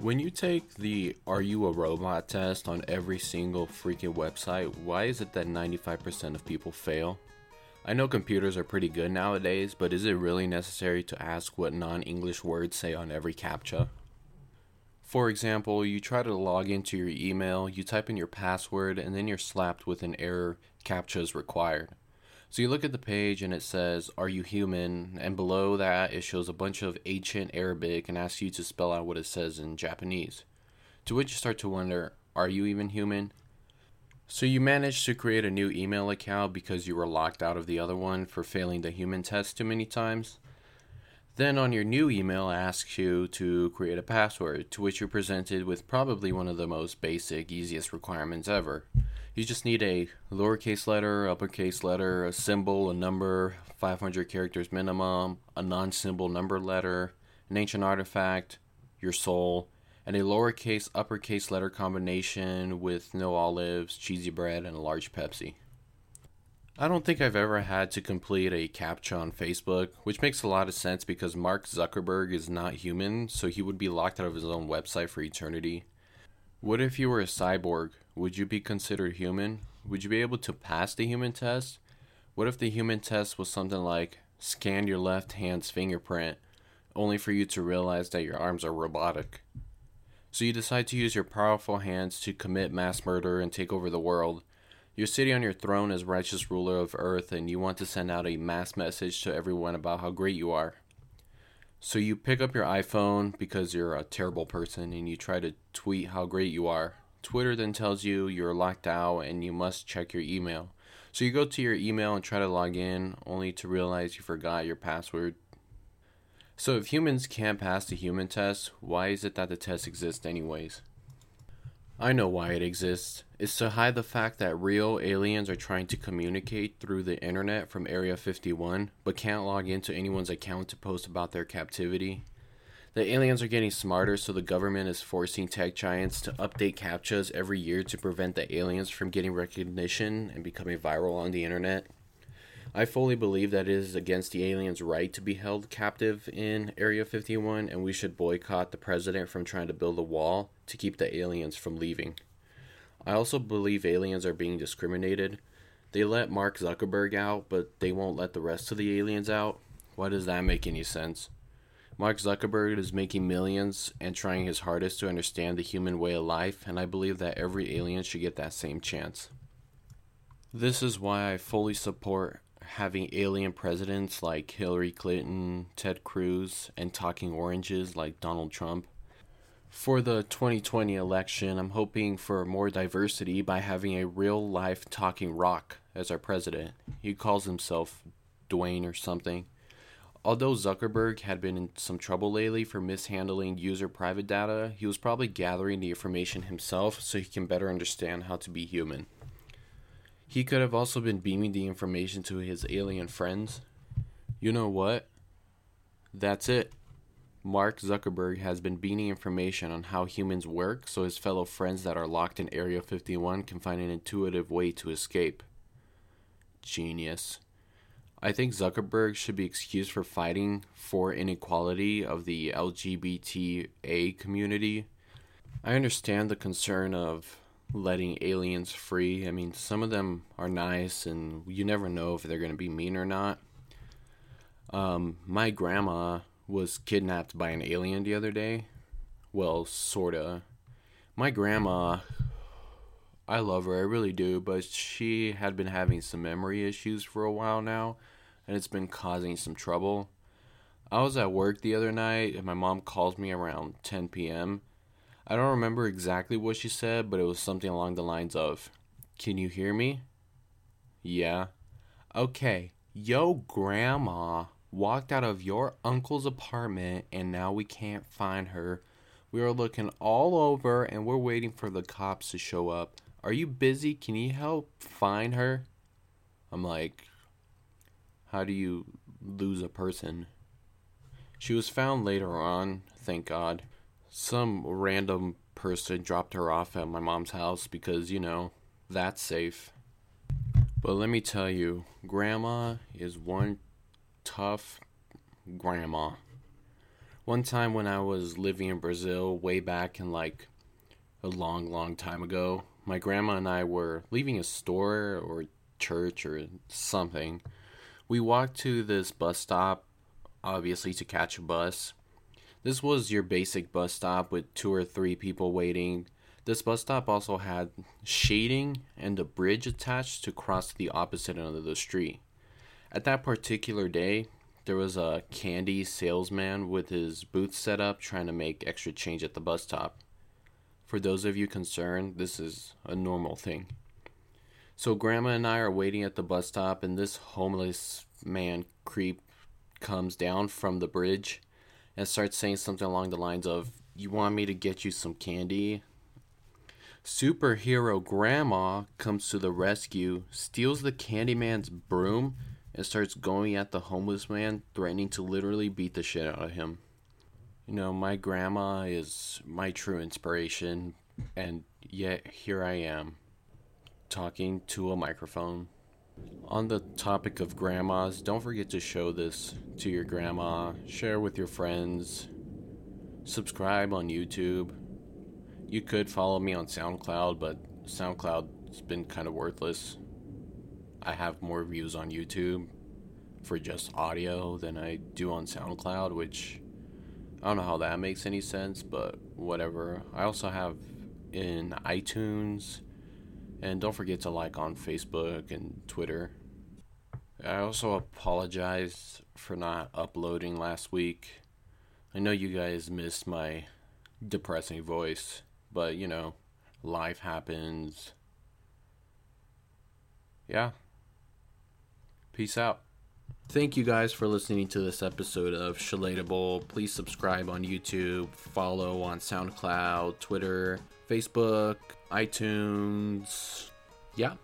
When you take the Are You a Robot test on every single freaking website, why is it that 95% of people fail? I know computers are pretty good nowadays, but is it really necessary to ask what non English words say on every CAPTCHA? For example, you try to log into your email, you type in your password, and then you're slapped with an error CAPTCHA is required. So you look at the page and it says, Are you human? And below that, it shows a bunch of ancient Arabic and asks you to spell out what it says in Japanese. To which you start to wonder, Are you even human? So you managed to create a new email account because you were locked out of the other one for failing the human test too many times? Then on your new email asks you to create a password, to which you're presented with probably one of the most basic, easiest requirements ever. You just need a lowercase letter, uppercase letter, a symbol, a number, 500 characters minimum, a non symbol number letter, an ancient artifact, your soul, and a lowercase uppercase letter combination with no olives, cheesy bread, and a large Pepsi. I don't think I've ever had to complete a CAPTCHA on Facebook, which makes a lot of sense because Mark Zuckerberg is not human, so he would be locked out of his own website for eternity. What if you were a cyborg? Would you be considered human? Would you be able to pass the human test? What if the human test was something like scan your left hand's fingerprint, only for you to realize that your arms are robotic? So you decide to use your powerful hands to commit mass murder and take over the world. You're sitting on your throne as righteous ruler of earth and you want to send out a mass message to everyone about how great you are. So you pick up your iPhone because you're a terrible person and you try to tweet how great you are. Twitter then tells you you're locked out and you must check your email. So you go to your email and try to log in, only to realize you forgot your password. So if humans can't pass the human test, why is it that the test exists anyways? I know why it exists. It's to hide the fact that real aliens are trying to communicate through the internet from Area 51, but can't log into anyone's account to post about their captivity. The aliens are getting smarter, so the government is forcing tech giants to update CAPTCHAs every year to prevent the aliens from getting recognition and becoming viral on the internet. I fully believe that it is against the aliens' right to be held captive in Area 51, and we should boycott the president from trying to build a wall to keep the aliens from leaving. I also believe aliens are being discriminated. They let Mark Zuckerberg out, but they won't let the rest of the aliens out. Why does that make any sense? Mark Zuckerberg is making millions and trying his hardest to understand the human way of life, and I believe that every alien should get that same chance. This is why I fully support having alien presidents like Hillary Clinton, Ted Cruz, and talking oranges like Donald Trump. For the 2020 election, I'm hoping for more diversity by having a real life talking rock as our president. He calls himself Dwayne or something. Although Zuckerberg had been in some trouble lately for mishandling user private data, he was probably gathering the information himself so he can better understand how to be human. He could have also been beaming the information to his alien friends. You know what? That's it. Mark Zuckerberg has been beaming information on how humans work so his fellow friends that are locked in Area 51 can find an intuitive way to escape. Genius. I think Zuckerberg should be excused for fighting for inequality of the LGBTA community. I understand the concern of letting aliens free. I mean, some of them are nice, and you never know if they're going to be mean or not. Um, my grandma was kidnapped by an alien the other day. Well, sorta. My grandma, I love her, I really do, but she had been having some memory issues for a while now, and it's been causing some trouble. I was at work the other night, and my mom calls me around 10 p.m I don't remember exactly what she said, but it was something along the lines of, Can you hear me? Yeah. Okay, yo grandma walked out of your uncle's apartment and now we can't find her. We are looking all over and we're waiting for the cops to show up. Are you busy? Can you help find her? I'm like, How do you lose a person? She was found later on, thank God some random person dropped her off at my mom's house because, you know, that's safe. But let me tell you, grandma is one tough grandma. One time when I was living in Brazil, way back in like a long, long time ago, my grandma and I were leaving a store or church or something. We walked to this bus stop, obviously to catch a bus. This was your basic bus stop with two or three people waiting. This bus stop also had shading and a bridge attached to cross the opposite end of the street. At that particular day, there was a candy salesman with his booth set up trying to make extra change at the bus stop. For those of you concerned, this is a normal thing. So, Grandma and I are waiting at the bus stop, and this homeless man creep comes down from the bridge and starts saying something along the lines of, You want me to get you some candy? Superhero Grandma comes to the rescue, steals the Candyman's broom, and starts going at the homeless man, threatening to literally beat the shit out of him. You know, my grandma is my true inspiration, and yet here I am, talking to a microphone. On the topic of grandmas, don't forget to show this to your grandma, share with your friends, subscribe on YouTube. You could follow me on SoundCloud, but SoundCloud's been kind of worthless. I have more views on YouTube for just audio than I do on SoundCloud, which I don't know how that makes any sense, but whatever. I also have in iTunes and don't forget to like on Facebook and Twitter. I also apologize for not uploading last week. I know you guys missed my depressing voice, but you know, life happens. Yeah. Peace out. Thank you guys for listening to this episode of Shalatable. Please subscribe on YouTube, follow on SoundCloud, Twitter, Facebook, iTunes. Yeah.